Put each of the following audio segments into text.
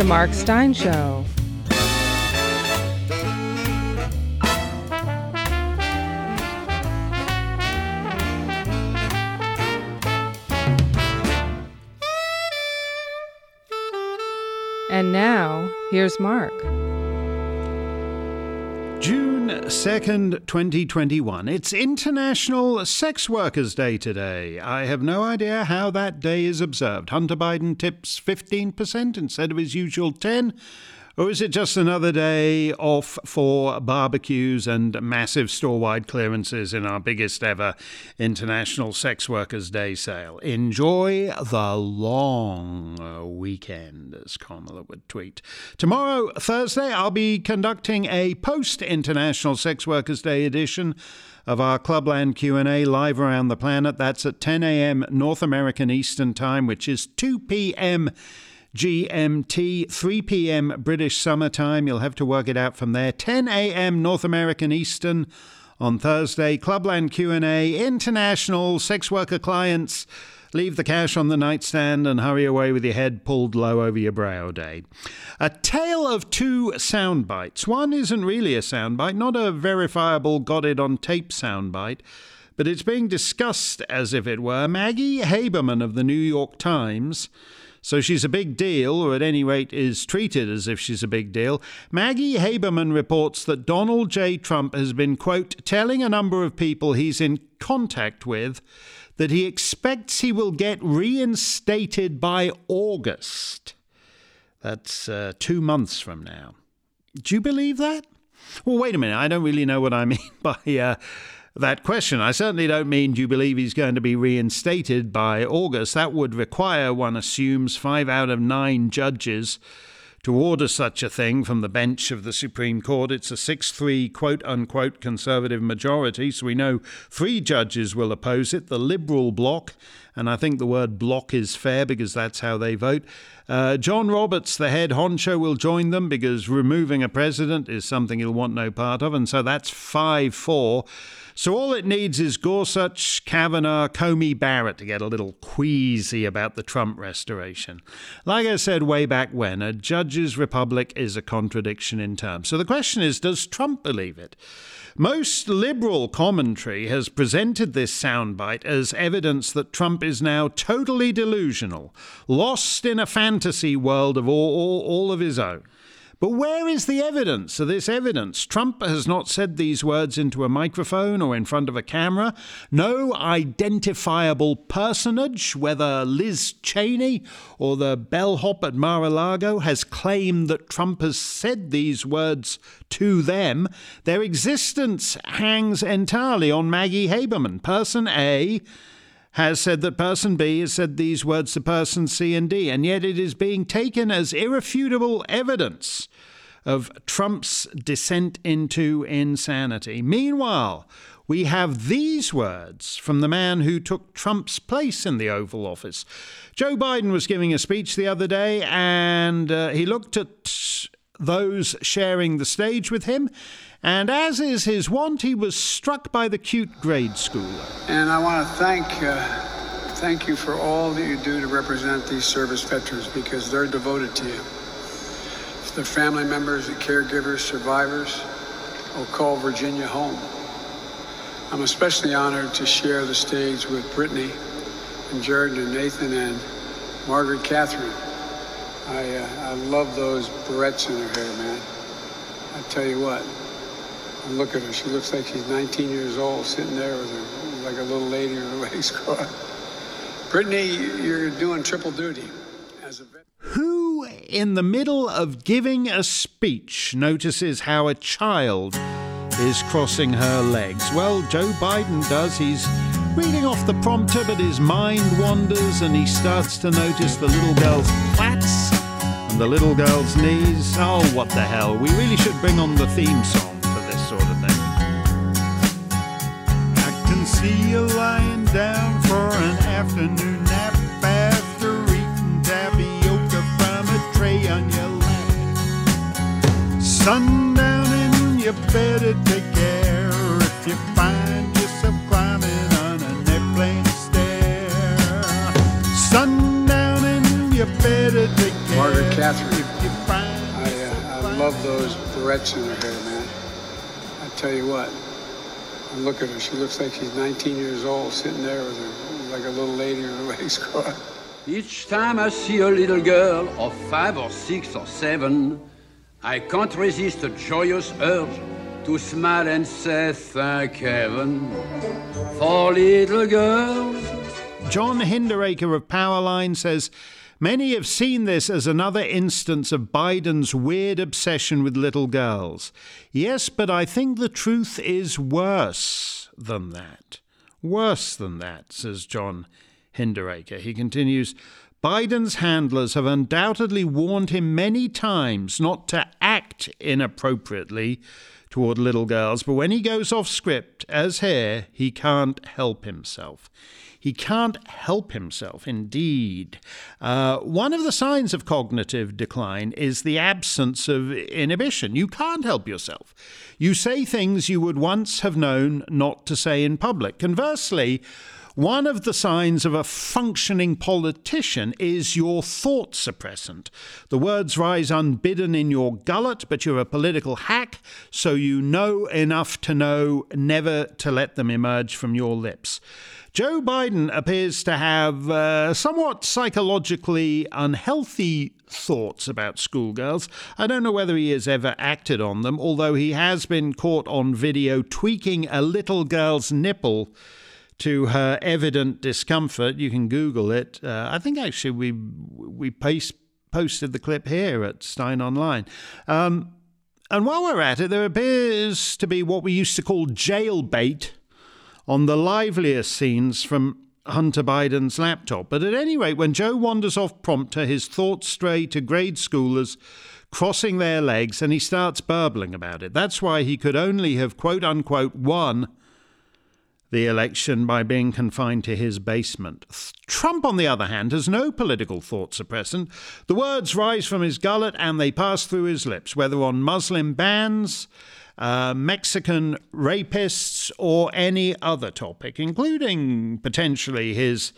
The Mark Steyn Show. And now, here's Mark. 2nd, 2021. It's International Sex Workers Day today. I have no idea how that day is observed. Hunter Biden tips 15% instead of his usual 10. Or is it just another day off for barbecues and massive store wide clearances in our biggest ever International Sex Workers Day sale? Enjoy the long weekend, as Kamala would tweet. Tomorrow, Thursday, I'll be conducting a post International Sex Workers Day edition of our Clubland Q&A live around the planet. That's at 10 a.m. North American Eastern Time, which is 2 p.m. GMT, 3 p.m. British Summer Time. You'll have to work it out from there. 10 a.m. North American Eastern on Thursday. Clubland Q&A, international sex worker clients. Leave the cash on the nightstand and hurry away with your head pulled low over your brow day. A tale of two sound bites. One isn't really a soundbite, not a verifiable got it on tape soundbite, but it's being discussed as if it were. Maggie Haberman of the New York Times so she's a big deal, or at any rate is treated as if she's a big deal. Maggie Haberman reports that Donald J. Trump has been, quote, telling a number of people he's in contact with that he expects he will get reinstated by August. That's uh, two months from now. Do you believe that? Well, wait a minute. I don't really know what I mean by. Uh, that question. I certainly don't mean do you believe he's going to be reinstated by August. That would require, one assumes, five out of nine judges to order such a thing from the bench of the Supreme Court. It's a 6 3 quote unquote conservative majority, so we know three judges will oppose it the Liberal bloc, and I think the word bloc is fair because that's how they vote. Uh, John Roberts, the head honcho, will join them because removing a president is something he'll want no part of, and so that's 5 4. So all it needs is Gorsuch, Kavanaugh, Coney, Barrett to get a little queasy about the Trump restoration. Like I said way back when, a judge's republic is a contradiction in terms. So the question is does Trump believe it? Most liberal commentary has presented this soundbite as evidence that Trump is now totally delusional, lost in a fantasy world of all, all, all of his own. But where is the evidence of this evidence? Trump has not said these words into a microphone or in front of a camera. No identifiable personage, whether Liz Cheney or the bellhop at Mar a Lago, has claimed that Trump has said these words to them. Their existence hangs entirely on Maggie Haberman, person A has said that person B has said these words to person C and D, and yet it is being taken as irrefutable evidence of Trump's descent into insanity. Meanwhile, we have these words from the man who took Trump's place in the Oval Office. Joe Biden was giving a speech the other day, and uh, he looked at those sharing the stage with him and as is his wont, he was struck by the cute grade schooler. And I want to thank, uh, thank you for all that you do to represent these service veterans because they're devoted to you. The family members, the caregivers, survivors will call Virginia home. I'm especially honored to share the stage with Brittany and Jared and Nathan and Margaret Catherine. I, uh, I love those barrettes in her hair, man. I tell you what, look at her. She looks like she's 19 years old, sitting there with her, like a little lady with her legs crossed. Brittany, you're doing triple duty. As a vet- Who, in the middle of giving a speech, notices how a child is crossing her legs? Well, Joe Biden does. He's reading off the prompter, but his mind wanders and he starts to notice the little girl's plats and the little girl's knees. Oh, what the hell. We really should bring on the theme song afternoon nap after eating tapioca from a tray on your lap. Sundown and you better take care if you find yourself climbing on an airplane stair. Sundown and you better take care. Margaret Catherine. If you uh, love those barrettes in her hair, man. I tell you what, look at her. She looks like she's 19 years old, sitting there with her like a little lady with her legs crossed. Each time I see a little girl of five or six or seven, I can't resist a joyous urge to smile and say thank heaven for little girls. John Hinderaker of Powerline says many have seen this as another instance of Biden's weird obsession with little girls. Yes, but I think the truth is worse than that. Worse than that, says John Hinderaker. He continues Biden's handlers have undoubtedly warned him many times not to act inappropriately toward little girls, but when he goes off script, as here, he can't help himself. He can't help himself, indeed. Uh, one of the signs of cognitive decline is the absence of inhibition. You can't help yourself. You say things you would once have known not to say in public. Conversely, one of the signs of a functioning politician is your thought suppressant. The words rise unbidden in your gullet, but you're a political hack, so you know enough to know never to let them emerge from your lips. Joe Biden appears to have uh, somewhat psychologically unhealthy thoughts about schoolgirls. I don't know whether he has ever acted on them, although he has been caught on video tweaking a little girl's nipple to her evident discomfort. You can Google it. Uh, I think actually we we paste, posted the clip here at Steyn Online. Um, and while we're at it, there appears to be what we used to call jailbait on the liveliest scenes from Hunter Biden's laptop. But at any rate, when Joe wanders off prompter, his thoughts stray to grade schoolers crossing their legs and he starts burbling about it. That's why he could only have, quote unquote, won the election by being confined to his basement. Trump, on the other hand, has no political thought suppressant. The words rise from his gullet and they pass through his lips, whether on Muslim bans, uh, Mexican rapists, or any other topic, including potentially his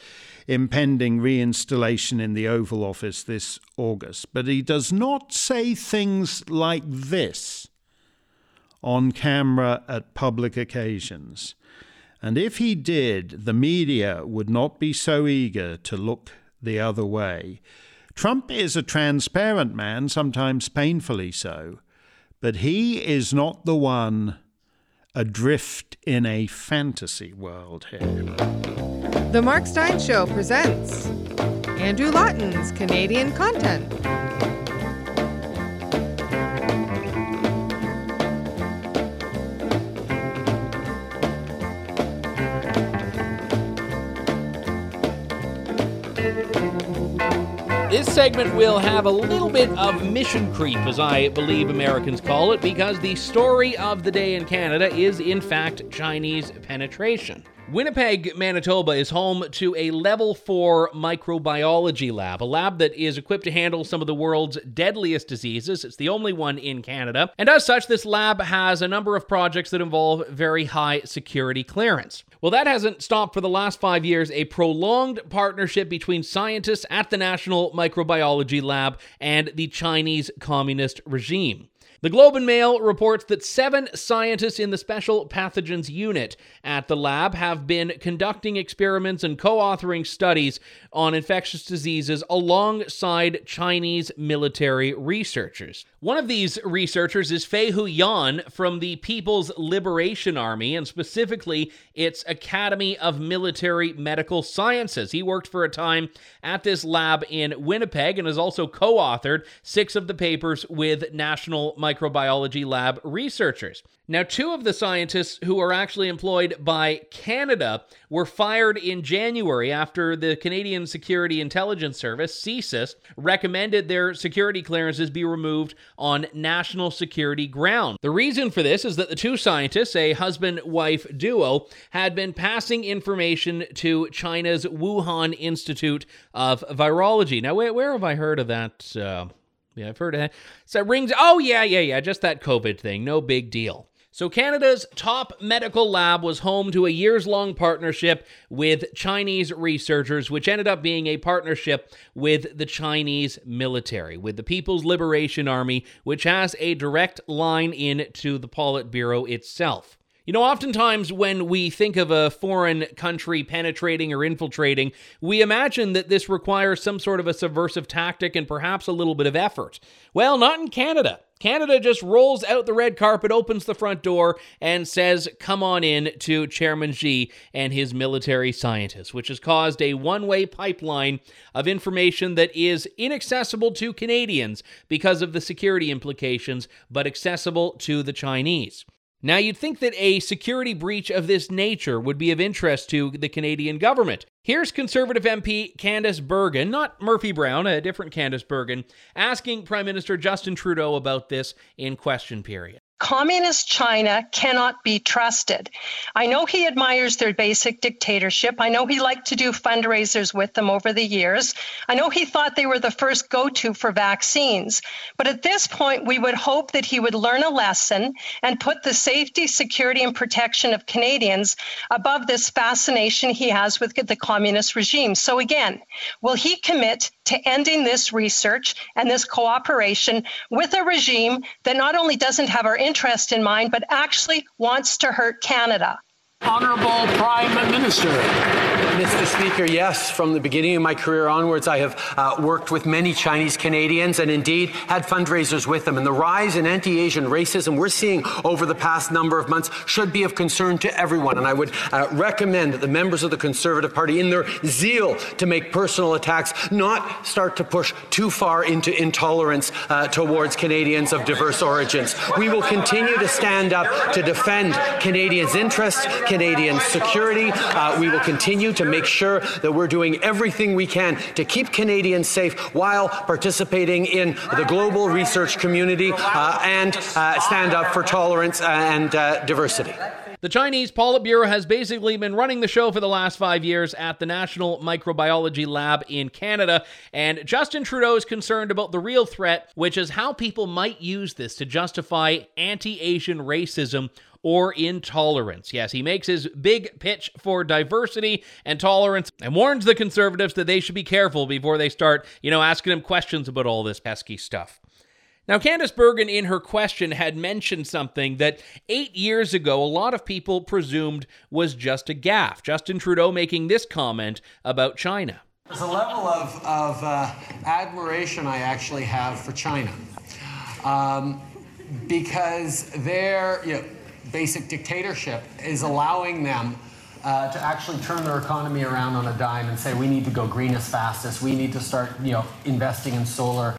impending reinstallation in the Oval Office this August. But he does not say things like this on camera at public occasions. And if he did, the media would not be so eager to look the other way. Trump is a transparent man, sometimes painfully so, but he is not the one adrift in a fantasy world here. The Mark Steyn Show presents Andrew Lawton's Canadian Content. This segment will have a little bit of mission creep, as I believe Americans call it, because the story of the day in Canada is, in fact, Chinese penetration. Winnipeg, Manitoba is home to a level 4 microbiology lab, a lab that is equipped to handle some of the world's deadliest diseases. It's the only one in Canada. And as such, this lab has a number of projects that involve very high security clearance. Well, that hasn't stopped for the last five years a prolonged partnership between scientists at the National Microbiology Lab and the Chinese Communist regime. The Globe and Mail reports that seven scientists in the Special Pathogens Unit at the lab have been conducting experiments and co authoring studies on infectious diseases alongside Chinese military researchers. One of these researchers is Fei Hu Yan from the People's Liberation Army, and specifically its Academy of Military Medical Sciences. He worked for a time at this lab in Winnipeg and has also co authored six of the papers with National Microbiology Lab researchers. Now, two of the scientists who are actually employed by Canada were fired in January after the Canadian Security Intelligence Service, CSIS, recommended their security clearances be removed on national security ground. The reason for this is that the two scientists, a husband wife duo, had been passing information to China's Wuhan Institute of Virology. Now, where, where have I heard of that? Uh, yeah, I've heard of that. So it rings. Oh, yeah, yeah, yeah. Just that COVID thing. No big deal. So, Canada's top medical lab was home to a years long partnership with Chinese researchers, which ended up being a partnership with the Chinese military, with the People's Liberation Army, which has a direct line in to the Politburo itself. You know, oftentimes when we think of a foreign country penetrating or infiltrating, we imagine that this requires some sort of a subversive tactic and perhaps a little bit of effort. Well, not in Canada. Canada just rolls out the red carpet, opens the front door, and says, Come on in to Chairman Xi and his military scientists, which has caused a one way pipeline of information that is inaccessible to Canadians because of the security implications, but accessible to the Chinese. Now, you'd think that a security breach of this nature would be of interest to the Canadian government. Here's Conservative MP Candice Bergen, not Murphy Brown, a different Candice Bergen, asking Prime Minister Justin Trudeau about this in question period. Communist China cannot be trusted. I know he admires their basic dictatorship. I know he liked to do fundraisers with them over the years. I know he thought they were the first go to for vaccines. But at this point, we would hope that he would learn a lesson and put the safety, security, and protection of Canadians above this fascination he has with the communist regime. So, again, will he commit to ending this research and this cooperation with a regime that not only doesn't have our interest in mind, but actually wants to hurt Canada. Honorable Prime Minister. Mr. Speaker, yes, from the beginning of my career onwards, I have uh, worked with many Chinese Canadians and indeed had fundraisers with them. And the rise in anti Asian racism we're seeing over the past number of months should be of concern to everyone. And I would uh, recommend that the members of the Conservative Party, in their zeal to make personal attacks, not start to push too far into intolerance uh, towards Canadians of diverse origins. We will continue to stand up to defend Canadians' interests. Canadian security. Uh, we will continue to make sure that we're doing everything we can to keep Canadians safe while participating in the global research community uh, and uh, stand up for tolerance and uh, diversity. The Chinese Politburo has basically been running the show for the last five years at the National Microbiology Lab in Canada, and Justin Trudeau is concerned about the real threat, which is how people might use this to justify anti Asian racism or intolerance. Yes, he makes his big pitch for diversity and tolerance and warns the conservatives that they should be careful before they start, you know, asking him questions about all this pesky stuff. Now, Candice Bergen, in her question, had mentioned something that eight years ago a lot of people presumed was just a gaffe. Justin Trudeau making this comment about China. There's a level of, of uh, admiration I actually have for China um, because they're, you know, basic dictatorship is allowing them uh, to actually turn their economy around on a dime and say we need to go green as fast as we need to start you know investing in solar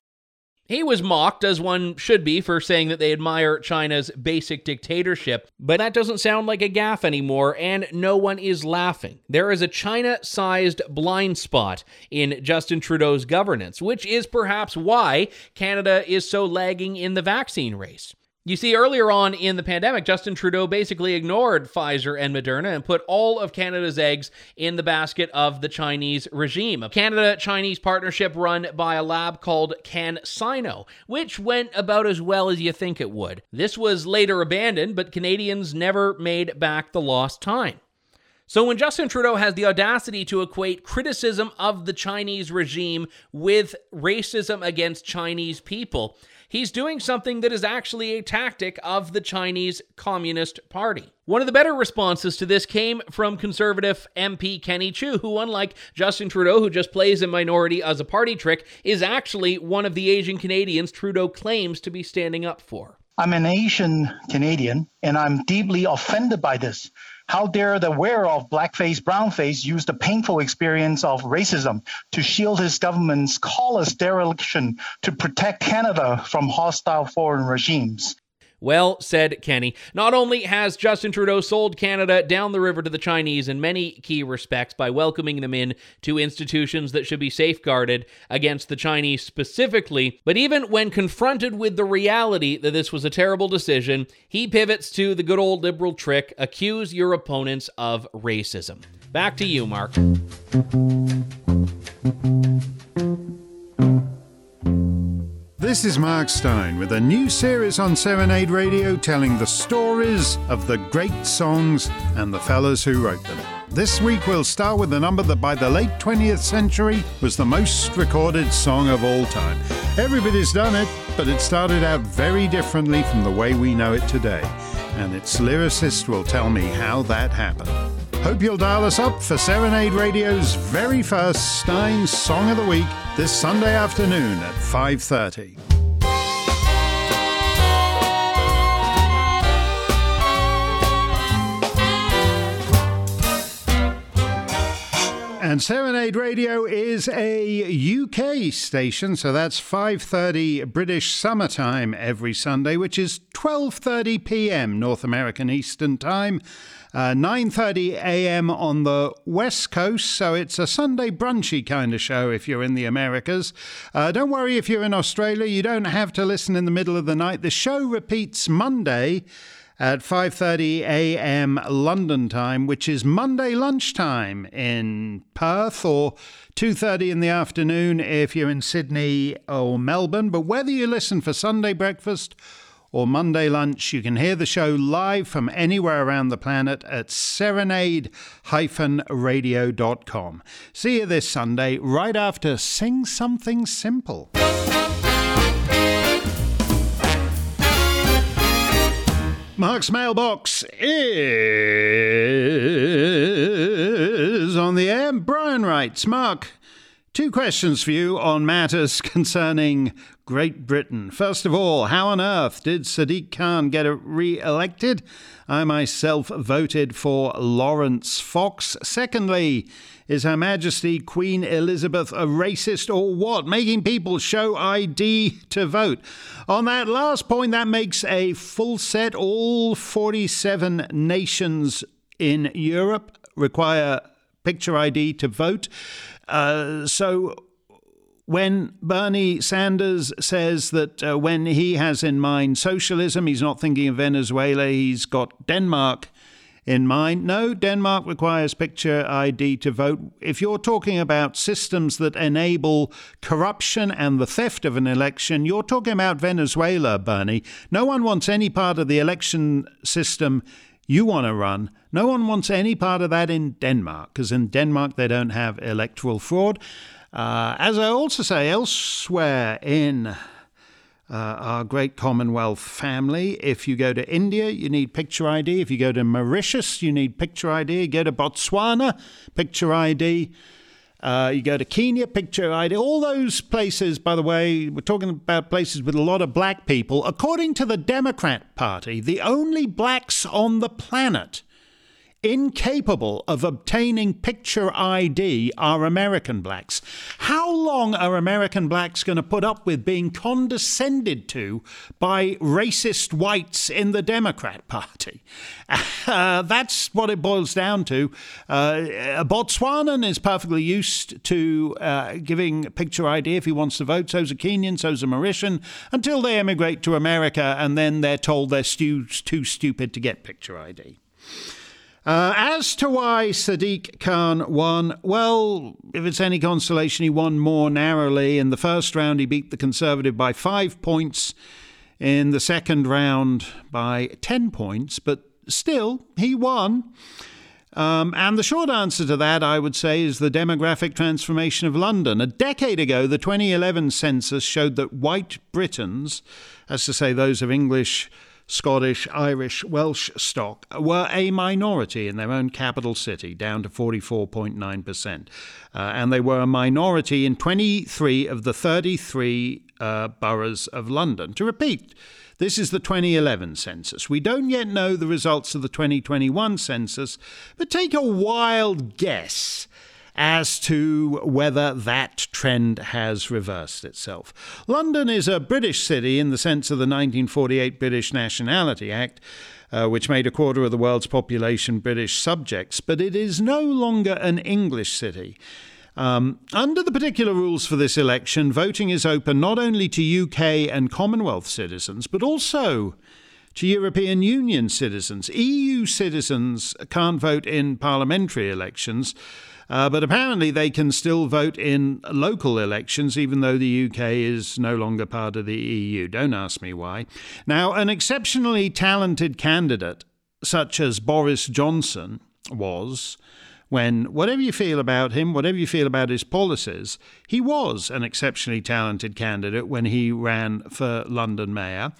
he was mocked, as one should be, for saying that they admire China's basic dictatorship, but that doesn't sound like a gaffe anymore, and no one is laughing. There is a China sized blind spot in Justin Trudeau's governance, which is perhaps why Canada is so lagging in the vaccine race. You see, earlier on in the pandemic, Justin Trudeau basically ignored Pfizer and Moderna and put all of Canada's eggs in the basket of the Chinese regime. A Canada Chinese partnership run by a lab called CanSino, which went about as well as you think it would. This was later abandoned, but Canadians never made back the lost time. So, when Justin Trudeau has the audacity to equate criticism of the Chinese regime with racism against Chinese people, he's doing something that is actually a tactic of the Chinese Communist Party. One of the better responses to this came from conservative MP Kenny Chiu, who, unlike Justin Trudeau, who just plays a minority as a party trick, is actually one of the Asian Canadians Trudeau claims to be standing up for. I'm an Asian Canadian, and I'm deeply offended by this. How dare the wearer of blackface, brownface use the painful experience of racism to shield his government's callous dereliction to protect Canada from hostile foreign regimes? Well said, Kenny. Not only has Justin Trudeau sold Canada down the river to the Chinese in many key respects by welcoming them in to institutions that should be safeguarded against the Chinese specifically, but even when confronted with the reality that this was a terrible decision, he pivots to the good old liberal trick accuse your opponents of racism. Back to you, Mark. This is Mark Steyn with a new series on Serenade Radio telling the stories of the great songs and the fellas who wrote them. This week we'll start with a number that by the late 20th century was the most recorded song of all time. Everybody's done it, but it started out very differently from the way we know it today. And its lyricist will tell me how that happened. Hope you'll dial us up for Serenade Radio's very first Steyn Song of the Week this Sunday afternoon at 5:30. And Serenade Radio is a UK station, so that's 5:30 British summertime every Sunday, which is 12:30 p.m. North American Eastern Time. Uh, 9:30 a.m. on the West Coast, so it's a Sunday brunchy kind of show if you're in the Americas. Uh, don't worry if you're in Australia; you don't have to listen in the middle of the night. The show repeats Monday at 5:30 a.m. London time, which is Monday lunchtime in Perth or 2:30 in the afternoon if you're in Sydney or Melbourne. But whether you listen for Sunday breakfast or Monday lunch, you can hear the show live from anywhere around the planet at serenade-radio.com. See you this Sunday right after Sing Something Simple. Mark's mailbox is on the air. Brian writes, Mark, two questions for you on matters concerning Great Britain. First of all, how on earth did Sadiq Khan get re elected? I myself voted for Laurence Fox. Secondly, is Her Majesty Queen Elizabeth a racist or what? Making people show ID to vote. On that last point, that makes a full set. All 47 nations in Europe require picture ID to vote. Uh, so when Bernie Sanders says that uh, when he has in mind socialism, he's not thinking of Venezuela, he's got Denmark in mind. No, Denmark requires picture ID to vote. If you're talking about systems that enable corruption and the theft of an election, you're talking about Venezuela, Bernie. No one wants any part of the election system you want to run. No one wants any part of that in Denmark, because in Denmark they don't have electoral fraud. Uh, as I also say elsewhere in uh, our great Commonwealth family, if you go to India, you need picture ID. If you go to Mauritius, you need picture ID. Go to Botswana, picture ID. Uh, you go to Kenya, picture ID. All those places, by the way, we're talking about places with a lot of black people. According to the Democrat Party, the only blacks on the planet incapable of obtaining picture ID are American blacks. How long are American blacks going to put up with being condescended to by racist whites in the Democrat Party? Uh, that's what it boils down to. Uh, a Botswanan is perfectly used to uh, giving picture ID if he wants to vote. So's a Kenyan, so's a Mauritian, until they emigrate to America and then they're told they're stu- too stupid to get picture ID. Uh, as to why Sadiq Khan won, well, if it's any consolation, he won more narrowly. In the first round, he beat the Conservative by five points. In the second round, by 10 points, but still, he won. Um, and the short answer to that, I would say, is the demographic transformation of London. A decade ago, the 2011 census showed that white Britons, as to say those of English, Scottish, Irish, Welsh stock were a minority in their own capital city, down to 44.9%. Uh, and they were a minority in 23 of the 33 uh, boroughs of London. To repeat, this is the 2011 census. We don't yet know the results of the 2021 census, but take a wild guess as to whether that trend has reversed itself. London is a British city in the sense of the 1948 British Nationality Act. Uh, which made a quarter of the world's population British subjects, but it is no longer an English city. Um, under the particular rules for this election, voting is open not only to UK and Commonwealth citizens, but also to European Union citizens. EU citizens can't vote in parliamentary elections, Uh, but apparently, they can still vote in local elections, even though the UK is no longer part of the EU. Don't ask me why. Now, an exceptionally talented candidate, such as Boris Johnson was, when, whatever you feel about him, whatever you feel about his policies, he was an exceptionally talented candidate when he ran for London Mayor.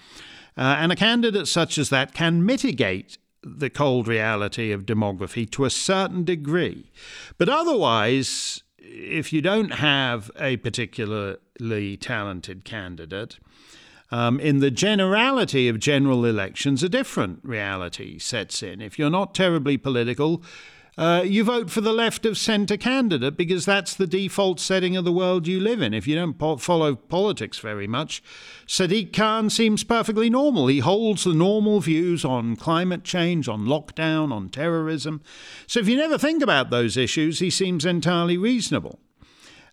Uh, and a candidate such as that can mitigate the cold reality of demography to a certain degree. But otherwise, if you don't have a particularly talented candidate, um, in the generality of general elections, a different reality sets in. If you're not terribly political, uh, you vote for the left of centre candidate because that's the default setting of the world you live in. If you don't po- follow politics very much, Sadiq Khan seems perfectly normal. He holds the normal views on climate change, on lockdown, on terrorism. So if you never think about those issues, he seems entirely reasonable.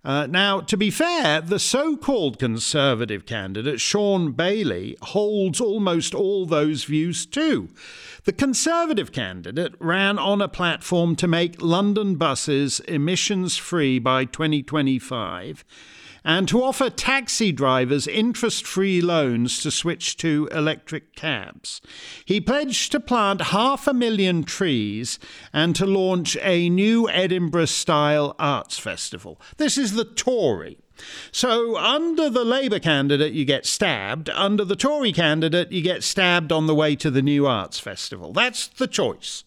Uh, now, to be fair, the so called Conservative candidate, Shaun Bailey, holds almost all those views too. The Conservative candidate ran on a platform to make London buses emissions free by 2025 and to offer taxi drivers interest free loans to switch to electric cabs. He pledged to plant half a million trees and to launch a new Edinburgh style arts festival. This is the Tory. So, under the Labour candidate, you get stabbed. Under the Tory candidate, you get stabbed on the way to the new arts festival. That's the choice.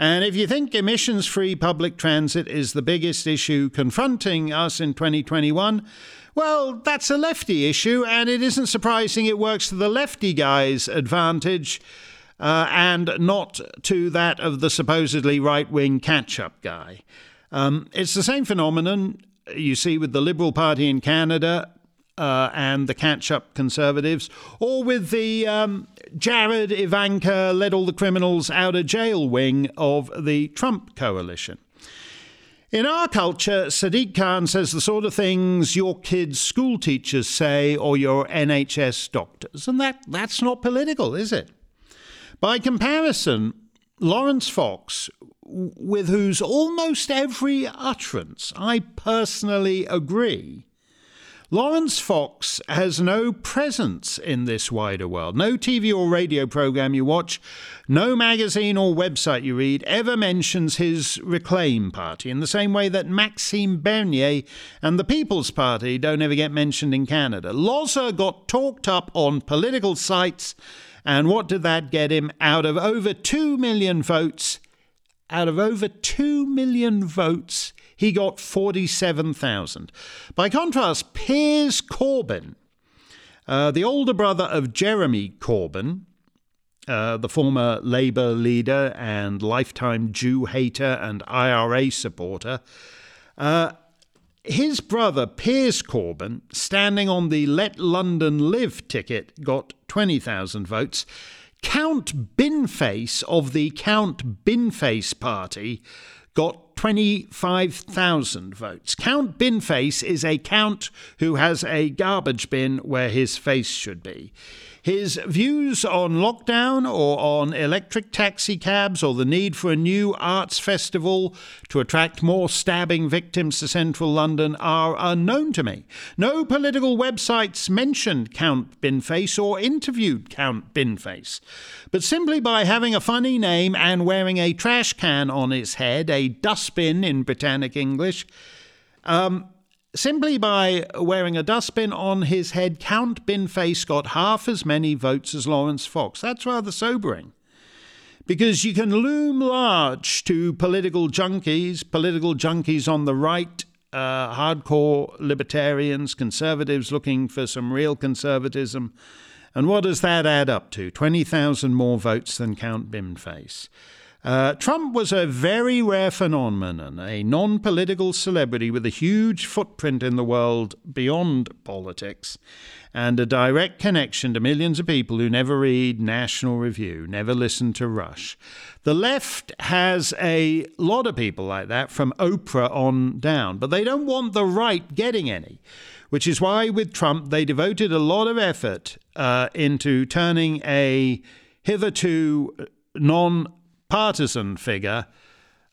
And if you think emissions free public transit is the biggest issue confronting us in 2021, well, that's a lefty issue, and it isn't surprising it works to the lefty guy's advantage uh, and not to that of the supposedly right wing catch up guy. Um, it's the same phenomenon you see with the Liberal Party in Canada uh, and the catch up conservatives, or with the um, Jared Ivanka led all the criminals out of jail wing of the Trump coalition. In our culture, Sadiq Khan says the sort of things your kids' school teachers say or your NHS doctors, and that, that's not political, is it? By comparison, Laurence Fox, with whose almost every utterance I personally agree, Laurence Fox has no presence in this wider world. No TV or radio program you watch, no magazine or website you read ever mentions his Reclaim Party, in the same way that Maxime Bernier and the People's Party don't ever get mentioned in Canada. Loza got talked up on political sites, and what did that get him? Out of over 2 million votes, out of over 2 million votes, he got 47,000. By contrast, Piers Corbyn, uh, the older brother of Jeremy Corbyn, uh, the former Labour leader and lifetime Jew hater and IRA supporter, uh, his brother Piers Corbyn, standing on the Let London Live ticket, got 20,000 votes. Count Binface of the Count Binface party got 25,000 votes. Count Binface is a count who has a garbage bin where his face should be. His views on lockdown or on electric taxi cabs or the need for a new arts festival to attract more stabbing victims to central London are unknown to me. No political websites mentioned Count Binface or interviewed Count Binface. But simply by having a funny name and wearing a trash can on his head, a dustbin in Britannic English, um, Simply by wearing a dustbin on his head, Count Binface got half as many votes as Laurence Fox. That's rather sobering. Because you can loom large to political junkies, political junkies on the right, uh, hardcore libertarians, conservatives looking for some real conservatism. And what does that add up to? 20,000 more votes than Count Binface. Uh, Trump was a very rare phenomenon, a non political celebrity with a huge footprint in the world beyond politics, and a direct connection to millions of people who never read National Review, never listen to Rush. The left has a lot of people like that from Oprah on down, but they don't want the right getting any. Which is why, with Trump, they devoted a lot of effort uh, into turning a hitherto non partisan figure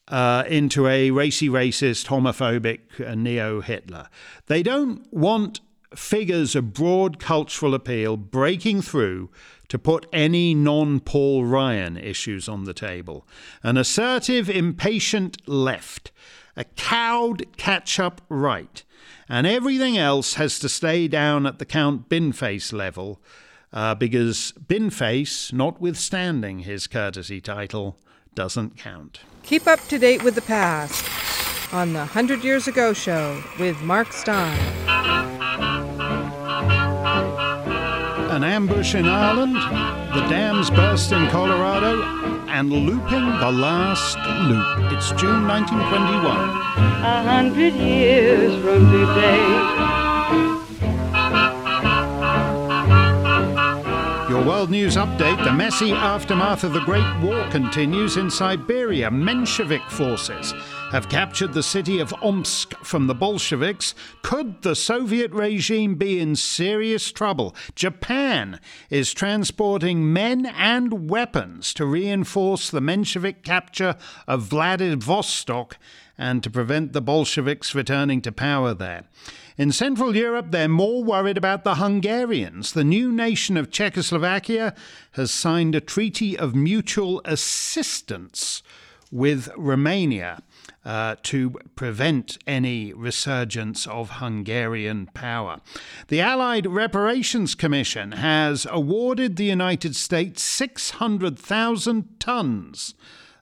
uh, into a racy, racist, homophobic uh, neo Hitler. They don't want figures of broad cultural appeal breaking through to put any non Paul Ryan issues on the table. An assertive, impatient left, a cowed catch up right, and everything else has to stay down at the Count Binface level uh, because Binface, notwithstanding his courtesy title, doesn't count. Keep up to date with the past on the 100 Years Ago show with Mark Steyn. An ambush in Ireland, the dams burst in Colorado, and looping the last loop. It's June 1921. A hundred years from today. Your World News Update the messy aftermath of the Great War continues in Siberia. Menshevik forces have captured the city of Omsk from the Bolsheviks. Could the Soviet regime be in serious trouble? Japan is transporting men and weapons to reinforce the Menshevik capture of Vladivostok and to prevent the Bolsheviks returning to power there. In Central Europe, they're more worried about the Hungarians. The new nation of Czechoslovakia has signed a treaty of mutual assistance with Romania. Uh, to prevent any resurgence of Hungarian power. The Allied Reparations Commission has awarded the United States 600,000 tons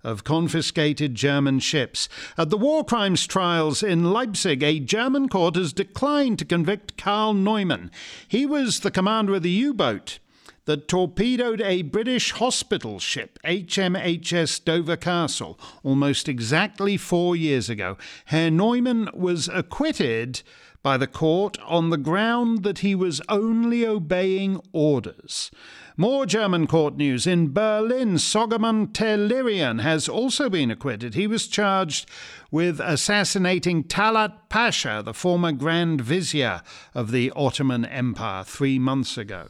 of confiscated German ships. At the war crimes trials in Leipzig, a German court has declined to convict Karl Neumann. He was the commander of the U boat that torpedoed a British hospital ship, HMHS Dover Castle, almost exactly four years ago. Herr Neumann was acquitted by the court on the ground that he was only obeying orders. More German court news. In Berlin, Soghomon Tehlirian has also been acquitted. He was charged with assassinating Talat Pasha, the former Grand Vizier of the Ottoman Empire, three months ago.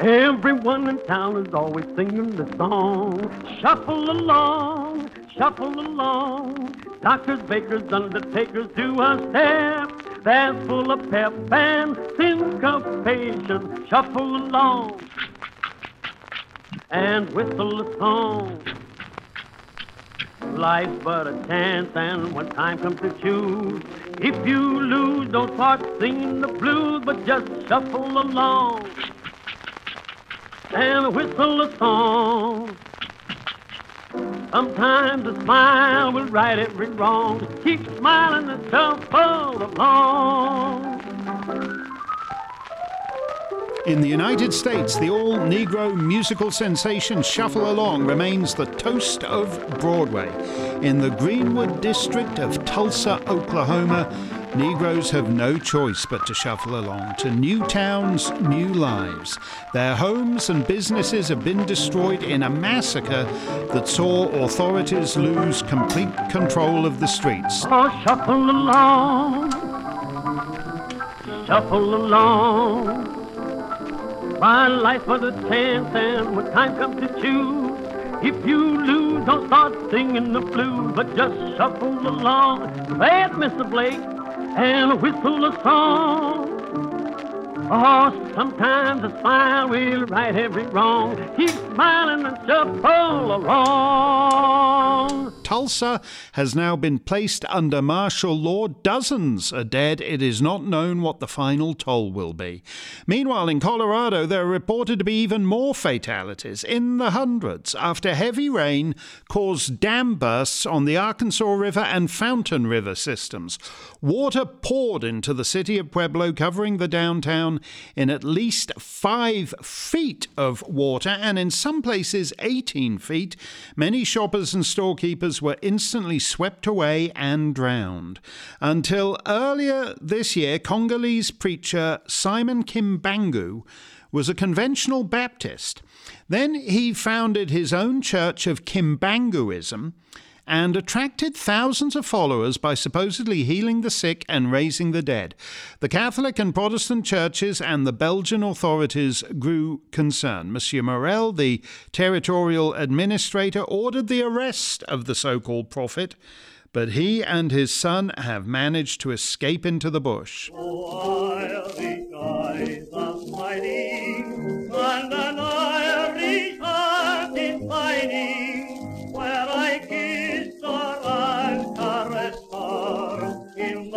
Everyone in town is always singing the song. Shuffle along, shuffle along. Doctors, bakers, undertakers do a step that's full of pep and syncopation. Shuffle along and whistle a song. Life's but a chance, and when time comes to choose, if you lose, don't start singing the blues, but just shuffle along and whistle a song. Sometimes a smile will right every wrong. Keep smiling and shuffle along. In the United States, the all Negro musical sensation Shuffle Along remains the toast of Broadway. In the Greenwood district of Tulsa, Oklahoma, Negroes have no choice but to shuffle along to new towns, new lives. Their homes and businesses have been destroyed in a massacre that saw authorities lose complete control of the streets. Oh, shuffle along, shuffle along. My life was a chance, and when time comes to choose, if you lose, don't start singing the blues, but just shuffle along. It, Mr. Blake and whistle a song. Oh, sometimes a smile will right every wrong. Keep smiling and shuffle along. Tulsa has now been placed under martial law. Dozens are dead. It is not known what the final toll will be. Meanwhile, in Colorado, there are reported to be even more fatalities, in the hundreds, after heavy rain caused dam bursts on the Arkansas River and Fountain River systems. Water poured into the city of Pueblo, covering the downtown in at least five feet of water, and in some places 18 feet. Many shoppers and storekeepers were instantly swept away and drowned. Until earlier this year, Congolese preacher Simon Kimbangu was a conventional Baptist. Then he founded his own church of Kimbanguism and attracted thousands of followers by supposedly healing the sick and raising the dead. The Catholic and Protestant churches and the Belgian authorities grew concerned. Monsieur Morel, the territorial administrator, ordered the arrest of the so called prophet but he and his son have managed to escape into the bush.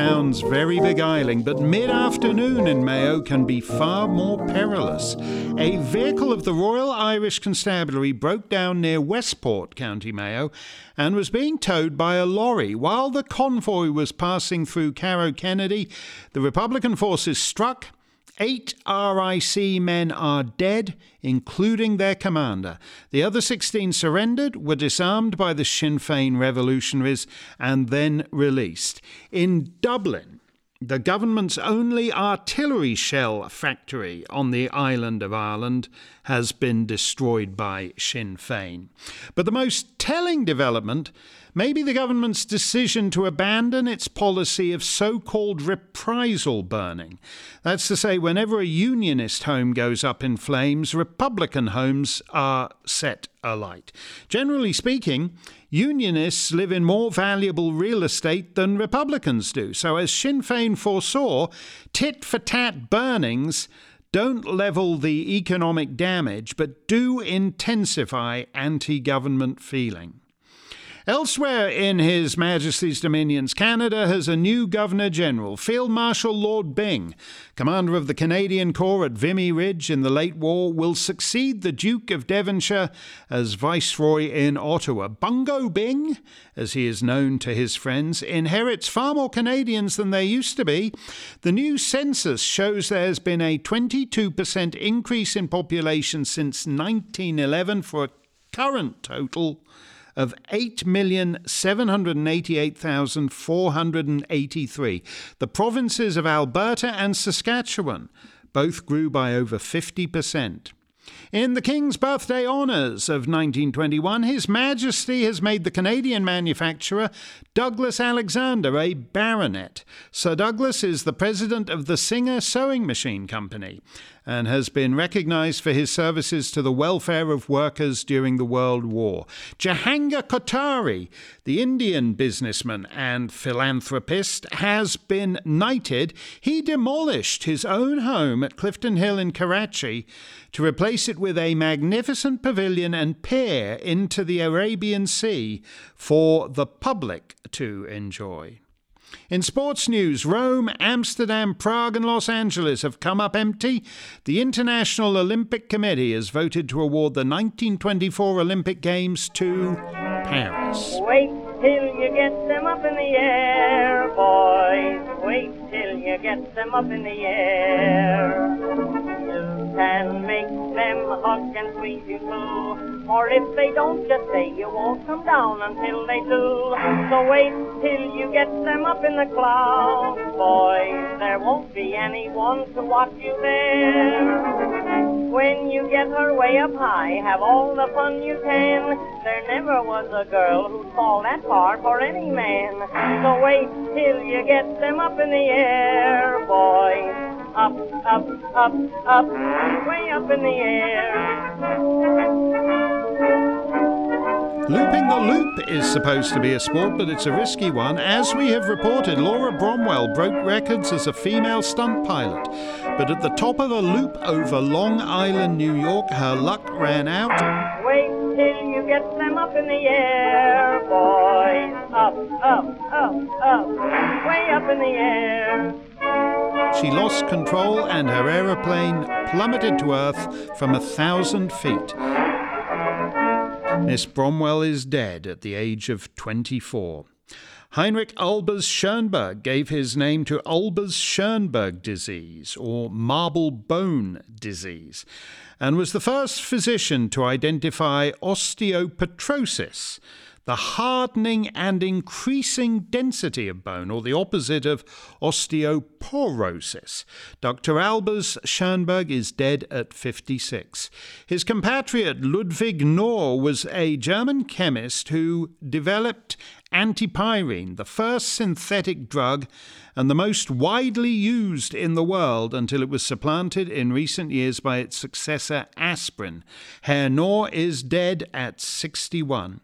Sounds very beguiling, but mid afternoon in Mayo can be far more perilous. A vehicle of the Royal Irish Constabulary broke down near Westport, County Mayo, and was being towed by a lorry. While the convoy was passing through Carrowkennedy, the Republican forces struck Eight RIC men are dead, including their commander. The other 16 surrendered, were disarmed by the Sinn Féin revolutionaries, and then released. In Dublin, the government's only artillery shell factory on the island of Ireland has been destroyed by Sinn Féin. But the most telling development Maybe the government's decision to abandon its policy of so called reprisal burning. That's to say, whenever a unionist home goes up in flames, Republican homes are set alight. Generally speaking, unionists live in more valuable real estate than Republicans do. So, as Sinn Féin foresaw, tit for tat burnings don't level the economic damage, but do intensify anti government feeling. Elsewhere in His Majesty's dominions, Canada has a new Governor General, Field Marshal Lord Byng, commander of the Canadian Corps at Vimy Ridge in the late war, will succeed the Duke of Devonshire as Viceroy in Ottawa. Bungo Byng, as he is known to his friends, inherits far more Canadians than there used to be. The new census shows there has been a 22% increase in population since 1911 for a current total of 8,788,483. The provinces of Alberta and Saskatchewan both grew by over 50%. In the King's Birthday Honours of 1921, His Majesty has made the Canadian manufacturer Douglas Alexander a baronet. Sir Douglas is the president of the Singer Sewing Machine Company and has been recognised for his services to the welfare of workers during the World War. Jahangir Kothari, the Indian businessman and philanthropist, has been knighted. He demolished his own home at Clifton Hill in Karachi to replace it with a magnificent pavilion and pier into the Arabian Sea for the public to enjoy. In sports news, Rome, Amsterdam, Prague, and Los Angeles have come up empty. The International Olympic Committee has voted to award the 1924 Olympic Games to Paris. Wait till you get them up in the air, boys. Wait till you get them up in the air. Can make them hug and squeeze you too. Or if they don't, just say you won't come down until they do. So wait till you get them up in the clouds, boys. There won't be anyone to watch you there. When you get her way up high, have all the fun you can. There never was a girl who'd fall that far for any man. So wait till you get them up in the air, boys. Up, up, up, up, way up in the air. Looping the loop is supposed to be a sport, but it's a risky one. As we have reported, Laura Bromwell broke records as a female stunt pilot. But at the top of a loop over Long Island, New York, her luck ran out. Wait till you get them up in the air, boys. Up, up, up, up, way up in the air. She lost control and her aeroplane plummeted to earth from a thousand feet. Miss Bromwell is dead at the age of 24. Heinrich Albers Schönberg gave his name to Albers Schönberg disease, or marble bone disease, and was the first physician to identify osteopetrosis, the hardening and increasing density of bone, or the opposite of osteoporosis. Dr. Albers Schönberg is dead at 56. His compatriot Ludwig Knorr was a German chemist who developed antipyrine, the first synthetic drug and the most widely used in the world until it was supplanted in recent years by its successor aspirin. Herr Knorr is dead at 61.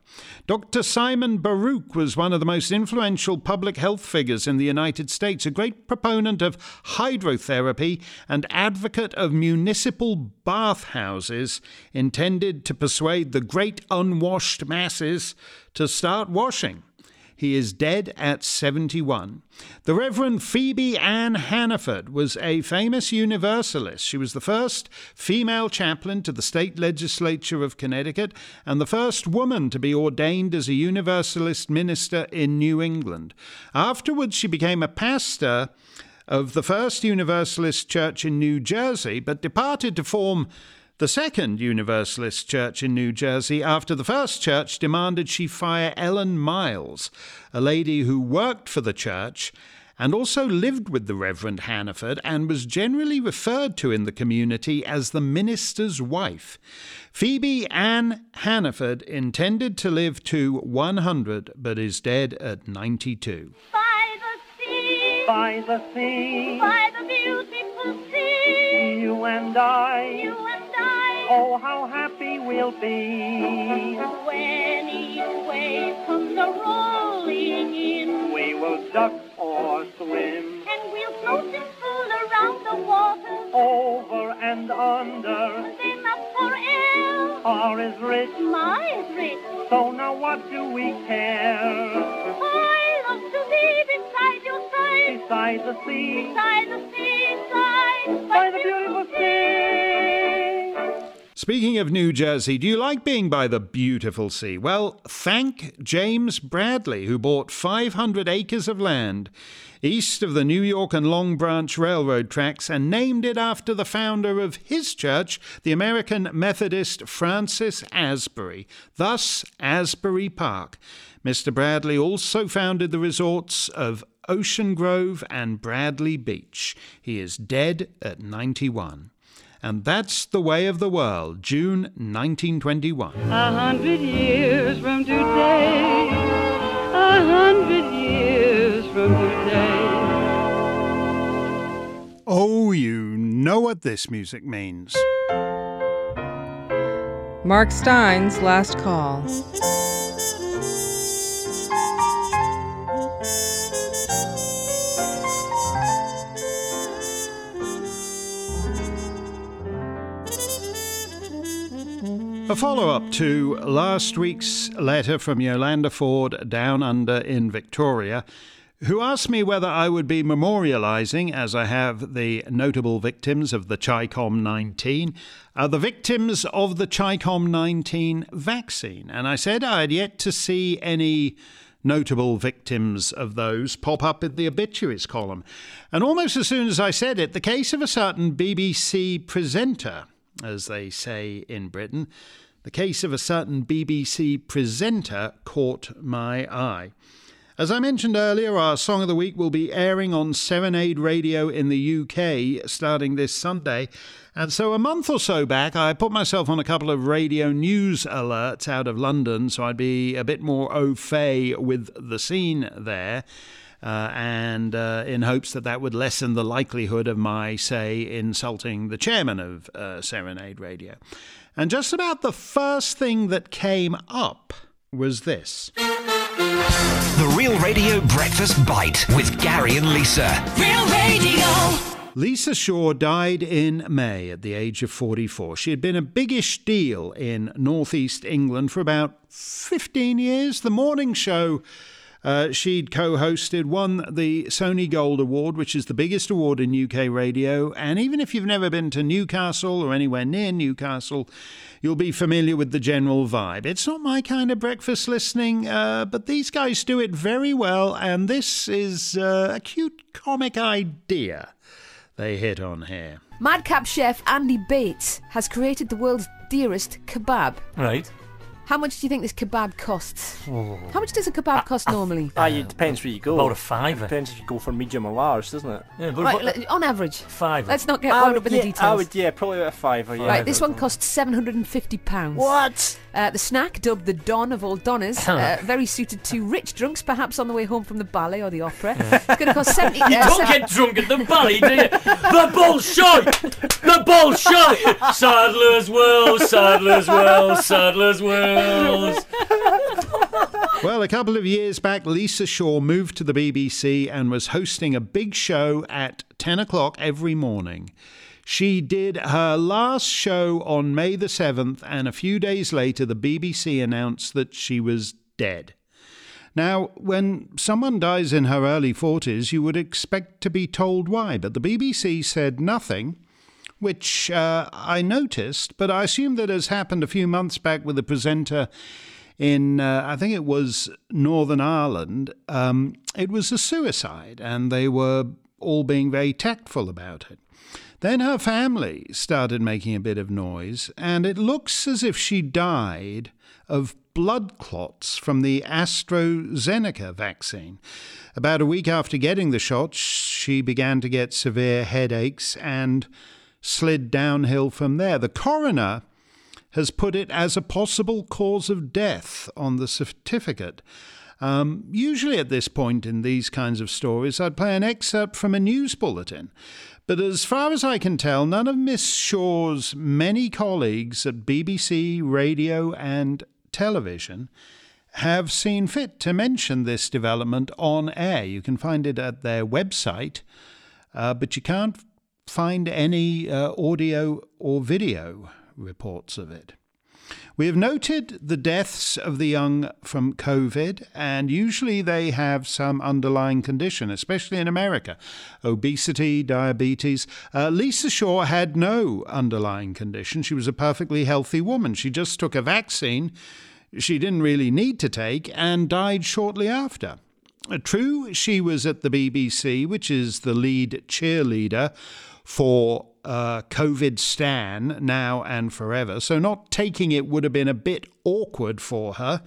Dr. Simon Baruch was one of the most influential public health figures in the United States, a great proponent of hydrotherapy and advocate of municipal bathhouses intended to persuade the great unwashed masses to start washing. He is dead at 71. The Reverend Phoebe Ann Hanaford was a famous Universalist. She was the first female chaplain to the state legislature of Connecticut and the first woman to be ordained as a Universalist minister in New England. Afterwards, she became a pastor of the First Universalist Church in New Jersey, but departed to form the second Universalist church in New Jersey after the first church demanded she fire Ellen Miles, a lady who worked for the church and also lived with the Reverend Hanaford and was generally referred to in the community as the minister's wife. Phoebe Ann Hanaford intended to live to 100 but is dead at 92. By the sea, By the sea, by the beautiful sea, you and I, you and I, oh, how happy we'll be. when each wave comes a rolling in, We will duck or swim, and we'll float and fool around the water, over and under. then up for air. R is rich, My is rich, so now what do we care? I love to be beside your side, Beside the sea, beside the seaside, by the beautiful sea. Speaking of New Jersey, do you like being by the beautiful sea? Well, thank James Bradley, who bought 500 acres of land east of the New York and Long Branch Railroad tracks and named it after the founder of his church, the American Methodist Francis Asbury, thus Asbury Park. Mr. Bradley also founded the resorts of Ocean Grove and Bradley Beach. He is dead at 91. And that's the way of the world, June 1921. A hundred years from today, a hundred years from today. Oh, you know what this music means. Mark Steyn's last call. A follow up to last week's letter from Yolanda Ford down under in Victoria, who asked me whether I would be memorialising, as I have the notable victims of the CHICOM 19, uh, the victims of the CHICOM 19 vaccine. And I said I had yet to see any notable victims of those pop up in the obituaries column. And almost as soon as I said it, the case of a certain BBC presenter, as they say in Britain, the case of a certain BBC presenter caught my eye. As I mentioned earlier, our Song of the Week will be airing on Serenade Radio in the UK starting this Sunday. And so a month or so back, I put myself on a couple of radio news alerts out of London so I'd be a bit more au fait with the scene there. Uh, and uh, in hopes that that would lessen the likelihood of my, say, insulting the chairman of uh, Serenade Radio. And just about the first thing that came up was this. The Real Radio Breakfast Bite with Gary and Lisa. Real Radio. Lisa Shaw died in May at the age of 44. She had been a biggish deal in northeast England for about 15 years. The morning show Uh, she'd co hosted, won the Sony Gold Award, which is the biggest award in UK radio. And even if you've never been to Newcastle or anywhere near Newcastle, you'll be familiar with the general vibe. It's not my kind of breakfast listening, uh, but these guys do it very well. And this is uh, a cute comic idea they hit on here. Madcap chef Andy Bates has created the world's dearest kebab. Right. How much do you think this kebab costs? Oh. How much does a kebab cost normally? Ah, it depends where you go. About a fiver. Depends if you go for medium or large, doesn't it? Yeah, but Right, le- on average. Five. Let's not get I wound would, up in yeah, the details. I would, yeah, probably about a fiver. Yeah. Right, this one costs seven hundred and fifty pounds. What? Uh, the snack, dubbed the Don of all Donners, uh, very suited to rich drunks, perhaps on the way home from the ballet or the opera. It's going to cost seventy. You don't get drunk at the ballet, do you? The bullshit! The bullshit! Sadler's Wells, Sadler's Wells, Sadler's Wells. Well, a couple of years back, Lisa Shaw moved to the BBC and was hosting a big show at 10 o'clock every morning. She did her last show on May the 7th, and a few days later, the BBC announced that she was dead. Now, when someone dies in her early 40s, you would expect to be told why, but the BBC said nothing, which uh, I noticed, but I assume that has happened a few months back with a presenter in, uh, I think it was Northern Ireland. Um, it was a suicide, and they were all being very tactful about it. Then her family started making a bit of noise, and it looks as if she died of blood clots from the AstraZeneca vaccine. About a week after getting the shot, she began to get severe headaches and slid downhill from there. The coroner has put it as a possible cause of death on the certificate. Um, usually, at this point in these kinds of stories, I'd play an excerpt from a news bulletin. But as far as I can tell, none of Miss Shaw's many colleagues at BBC, radio, and television have seen fit to mention this development on air. You can find it at their website, uh, but you can't find any uh, audio or video reports of it. We have noted the deaths of the young from COVID, and usually they have some underlying condition, especially in America obesity, diabetes. Uh, Lisa Shaw had no underlying condition. She was a perfectly healthy woman. She just took a vaccine she didn't really need to take and died shortly after. Uh, True, she was at the BBC, which is the lead cheerleader for uh, Covidistan now and forever. So not taking it would have been a bit awkward for her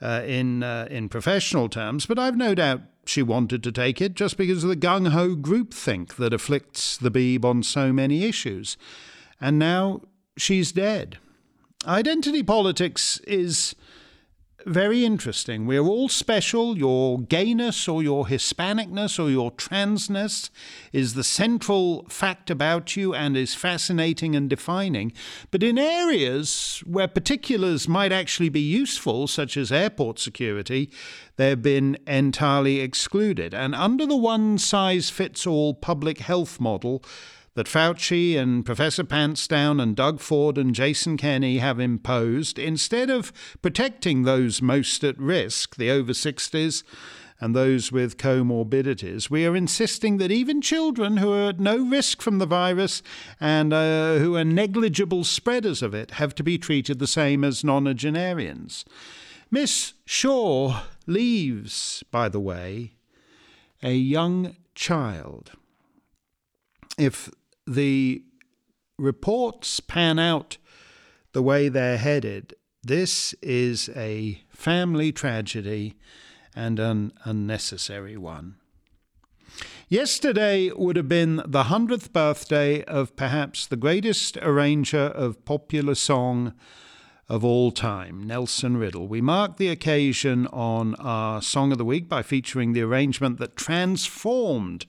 uh, in uh, in professional terms. But I've no doubt she wanted to take it just because of the gung ho groupthink that afflicts the Beeb on so many issues. And now she's dead. Identity politics is very interesting. We're all special. Your gayness or your Hispanicness or your transness is the central fact about you and is fascinating and defining. But in areas where particulars might actually be useful, such as airport security, they've been entirely excluded. And under the one size fits all public health model, that Fauci and Professor Pantsdown and Doug Ford and Jason Kenney have imposed, instead of protecting those most at risk, the over 60s and those with comorbidities, we are insisting that even children who are at no risk from the virus and uh, who are negligible spreaders of it have to be treated the same as nonagenarians. Miss Shaw leaves, by the way, a young child. If the reports pan out the way they're headed, this is a family tragedy and an unnecessary one. Yesterday would have been the 100th birthday of perhaps the greatest arranger of popular song of all time, Nelson Riddle. We mark the occasion on our Song of the Week by featuring the arrangement that transformed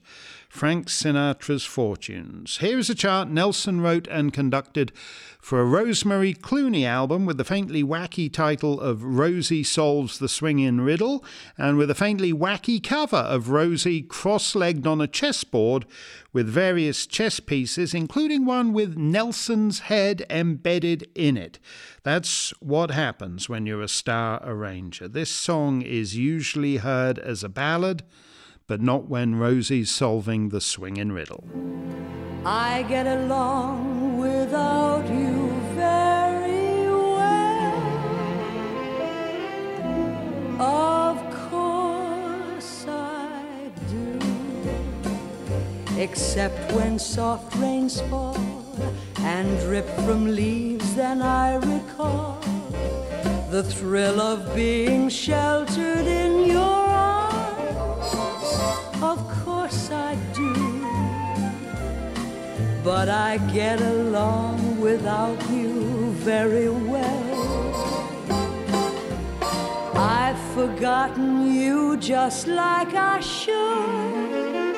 Frank Sinatra's Fortunes. Here is a chart Nelson wrote and conducted for a Rosemary Clooney album with the faintly wacky title of Rosie Solves the Swingin' Riddle and with a faintly wacky cover of Rosie cross legged on a chessboard with various chess pieces, including one with Nelson's head embedded in it. That's what happens when you're a star arranger. This song is usually heard as a ballad but not when Rosie's solving the swinging riddle. I get along without you very well. Of course I do. Except when soft rains fall and drip from leaves, then I recall the thrill of being sheltered in your. Of course I do. But I get along without you very well. I've forgotten you just like I should.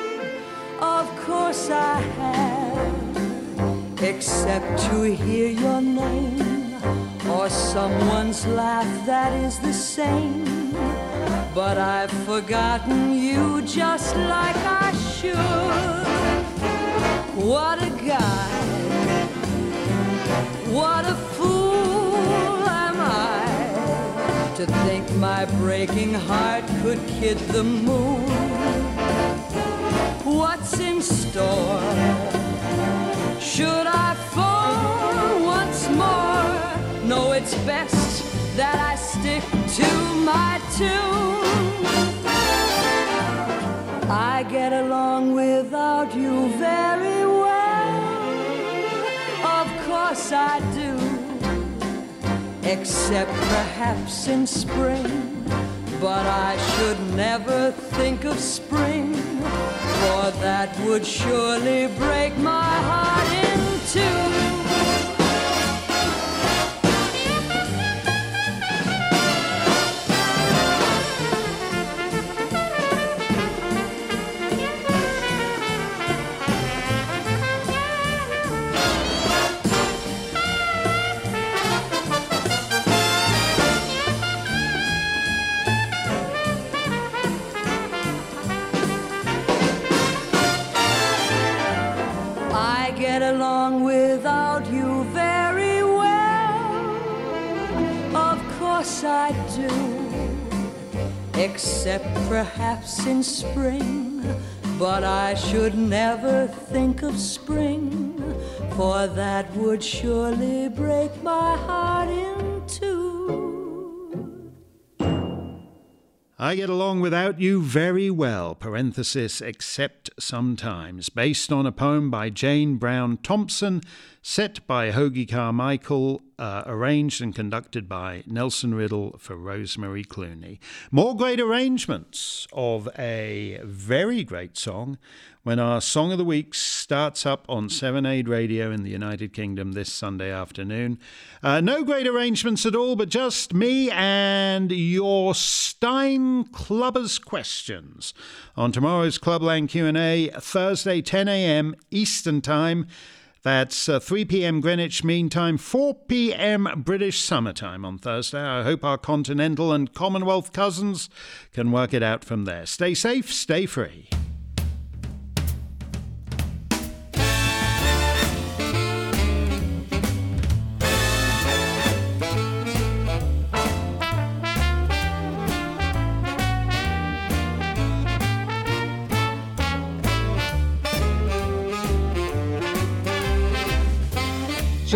Of course I have, except to hear your name or someone's laugh that is the same. But I've forgotten you just like I should. What a guy, what a fool am I to think my breaking heart could kid the moon. What's in store? Should I fall once more? No, it's best that I stick to my tune. I get along without you very well. Of course I do. Except perhaps in spring. But I should never think of spring. For that would surely break my heart perhaps in spring. But I should never think of spring. For that would surely break my heart in two. I get along without you very well, parenthesis, except sometimes, based on a poem by Jane Brown Thompson, set by Hoagy Carmichael, uh, arranged and conducted by Nelson Riddle for Rosemary Clooney. More great arrangements of a very great song when our Song of the Week starts up on Serenade Radio in the United Kingdom this Sunday afternoon. Uh, no great arrangements at all, but just me and your Steyn Clubbers questions on tomorrow's Clubland Q&A, Thursday 10 a.m. Eastern Time. That's uh, 3 p.m. Greenwich Mean Time, 4 p.m. British Summertime on Thursday. I hope our continental and Commonwealth cousins can work it out from there. Stay safe, stay free.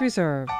Reserved.